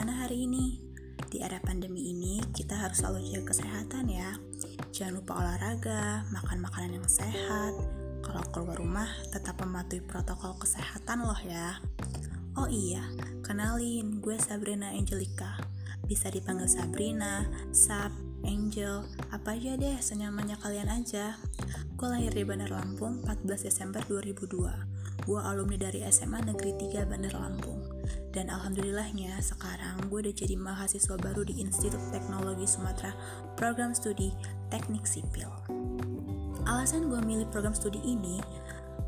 sekali nih. Di era pandemi ini, kita harus selalu jaga kesehatan ya. Jangan lupa olahraga, makan makanan yang sehat. Kalau keluar rumah, tetap mematuhi protokol kesehatan loh ya. Oh iya, kenalin, gue Sabrina Angelica. Bisa dipanggil Sabrina, Sab, Angel, apa aja deh senyamannya kalian aja. Gue lahir di Bandar Lampung 14 Desember 2002. Gue alumni dari SMA Negeri 3 Bandar Lampung. Dan alhamdulillahnya sekarang gue udah jadi mahasiswa baru di Institut Teknologi Sumatera Program Studi Teknik Sipil. Alasan gue milih program studi ini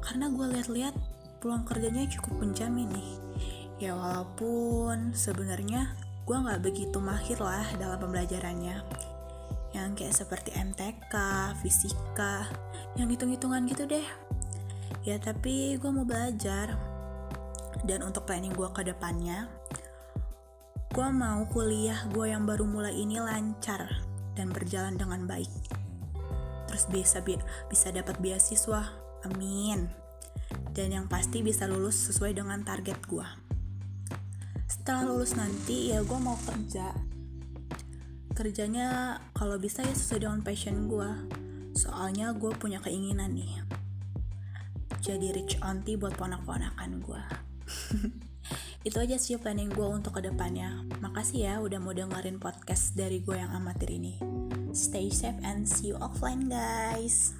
karena gue lihat-lihat peluang kerjanya cukup menjamin nih. Ya walaupun sebenarnya gue nggak begitu mahir lah dalam pembelajarannya yang kayak seperti MTK, fisika, yang hitung-hitungan gitu deh. Ya tapi gue mau belajar. Dan untuk planning gue ke depannya, gue mau kuliah gue yang baru mulai ini lancar dan berjalan dengan baik. Terus bisa bi bisa dapat beasiswa, amin. Dan yang pasti bisa lulus sesuai dengan target gue. Setelah lulus nanti ya gue mau kerja kerjanya kalau bisa ya sesuai dengan passion gue soalnya gue punya keinginan nih jadi rich auntie buat ponak-ponakan gue itu aja sih planning gue untuk ke depannya. Makasih ya udah mau dengerin podcast dari gue yang amatir ini. Stay safe and see you offline guys